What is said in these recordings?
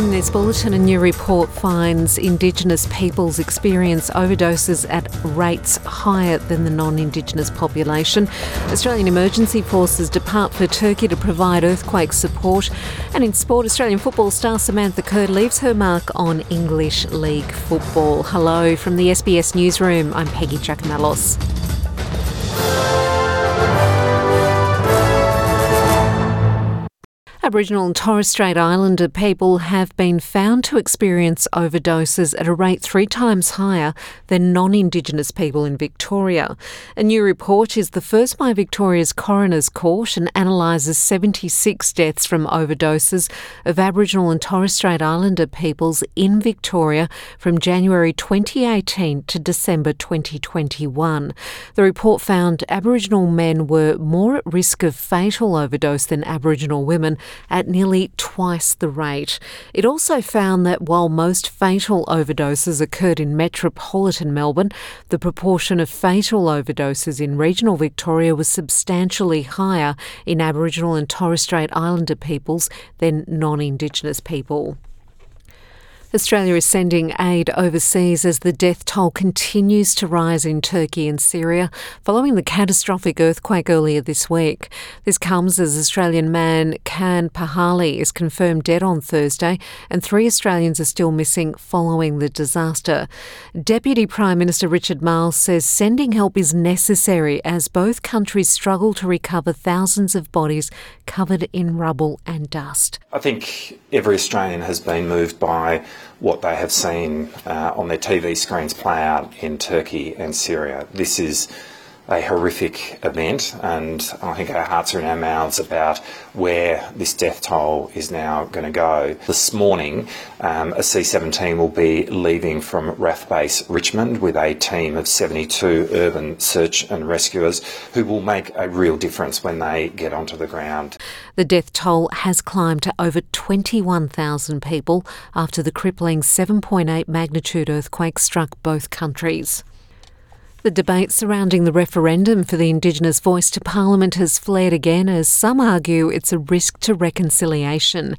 In this bulletin, a new report finds Indigenous peoples experience overdoses at rates higher than the non Indigenous population. Australian Emergency Forces depart for Turkey to provide earthquake support. And in sport, Australian football star Samantha Kerr leaves her mark on English League football. Hello from the SBS Newsroom. I'm Peggy Giakoumelos. Aboriginal and Torres Strait Islander people have been found to experience overdoses at a rate three times higher than non Indigenous people in Victoria. A new report is the first by Victoria's Coroner's Court and analyses 76 deaths from overdoses of Aboriginal and Torres Strait Islander peoples in Victoria from January 2018 to December 2021. The report found Aboriginal men were more at risk of fatal overdose than Aboriginal women at nearly twice the rate. It also found that while most fatal overdoses occurred in metropolitan Melbourne, the proportion of fatal overdoses in regional Victoria was substantially higher in Aboriginal and Torres Strait Islander peoples than non Indigenous people. Australia is sending aid overseas as the death toll continues to rise in Turkey and Syria following the catastrophic earthquake earlier this week. This comes as Australian man Can Pahali is confirmed dead on Thursday, and three Australians are still missing following the disaster. Deputy Prime Minister Richard Marles says sending help is necessary as both countries struggle to recover thousands of bodies covered in rubble and dust. I think every Australian has been moved by what they have seen uh, on their TV screens play out in Turkey and Syria. This is a horrific event, and I think our hearts are in our mouths about where this death toll is now going to go. This morning, um, a C 17 will be leaving from RAAF Base Richmond with a team of 72 urban search and rescuers who will make a real difference when they get onto the ground. The death toll has climbed to over 21,000 people after the crippling 7.8 magnitude earthquake struck both countries. The debate surrounding the referendum for the Indigenous voice to Parliament has flared again as some argue it's a risk to reconciliation.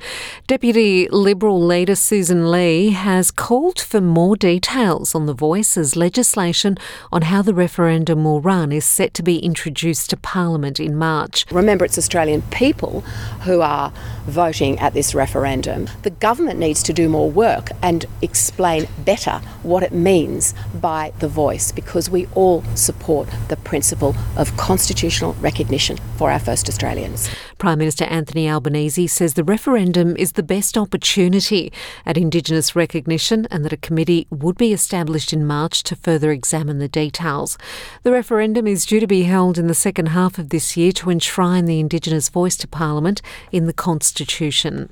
Deputy Liberal leader Susan Lee has called for more details on the voice as legislation on how the referendum will run is set to be introduced to Parliament in March. Remember, it's Australian people who are voting at this referendum. The government needs to do more work and explain better what it means by the voice because we all support the principle of constitutional recognition for our first Australians. Prime Minister Anthony Albanese says the referendum is the best opportunity at Indigenous recognition and that a committee would be established in March to further examine the details. The referendum is due to be held in the second half of this year to enshrine the Indigenous voice to Parliament in the Constitution.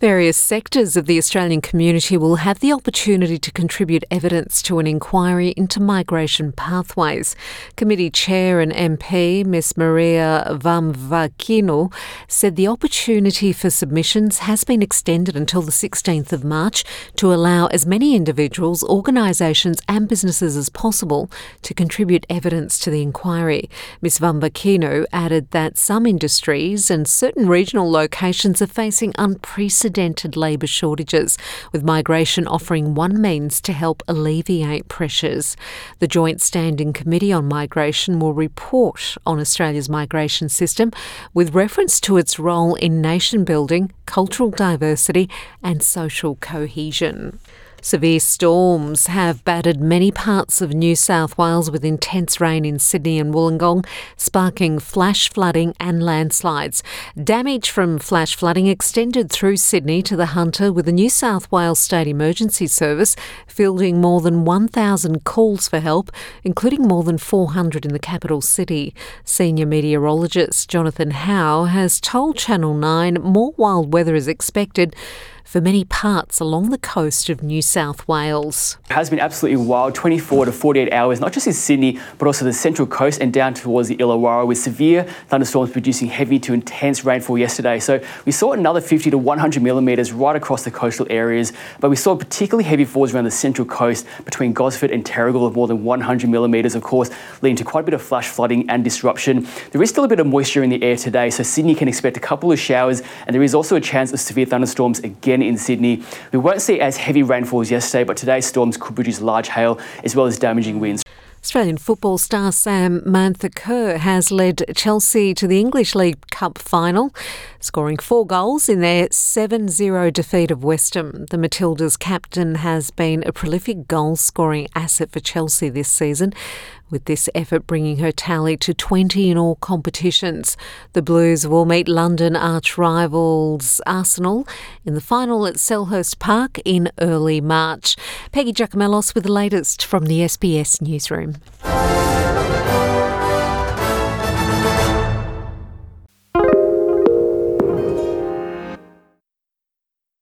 Various sectors of the Australian community will have the opportunity to contribute evidence to an inquiry into migration pathways. Committee Chair and MP Ms Maria Vamvakinou said the opportunity for submissions has been extended until the 16th of March to allow as many individuals, organisations and businesses as possible to contribute evidence to the inquiry. Ms Vamvakinou added that some industries and certain regional locations are facing unprecedented unprecedented labour shortages, with migration offering one means to help alleviate pressures. The Joint Standing Committee on Migration will report on Australia's migration system with reference to its role in nation building, cultural diversity, and social cohesion. Severe storms have battered many parts of New South Wales with intense rain in Sydney and Wollongong, sparking flash flooding and landslides. Damage from flash flooding extended through Sydney to the Hunter, with the New South Wales State Emergency Service fielding more than 1,000 calls for help, including more than 400 in the capital city. Senior meteorologist Jonathan How has told Channel 9 more wild weather is expected for many parts along the coast of New South Wales. It has been absolutely wild 24 to 48 hours, not just in Sydney, but also the central coast and down towards the Illawarra, with severe thunderstorms producing heavy to intense rainfall yesterday. So we saw another 50 to 100 millimetres right across the coastal areas, but we saw particularly heavy falls around the central coast between Gosford and Terrigal of more than 100 millimetres, of course, leading to quite a bit of flash flooding and disruption. There is still a bit of moisture in the air today, so Sydney can expect a couple of showers, and there is also a chance of severe thunderstorms again again in Sydney. We won't see as heavy rainfall as yesterday, but today's storms could produce large hail as well as damaging winds. Australian football star Samantha Kerr has led Chelsea to the English League Cup final, scoring four goals in their 7 0 defeat of West Ham. The Matildas captain has been a prolific goal scoring asset for Chelsea this season, with this effort bringing her tally to 20 in all competitions. The Blues will meet London arch rivals Arsenal in the final at Selhurst Park in early March. Peggy Giakoumelos with the latest from the SBS newsroom.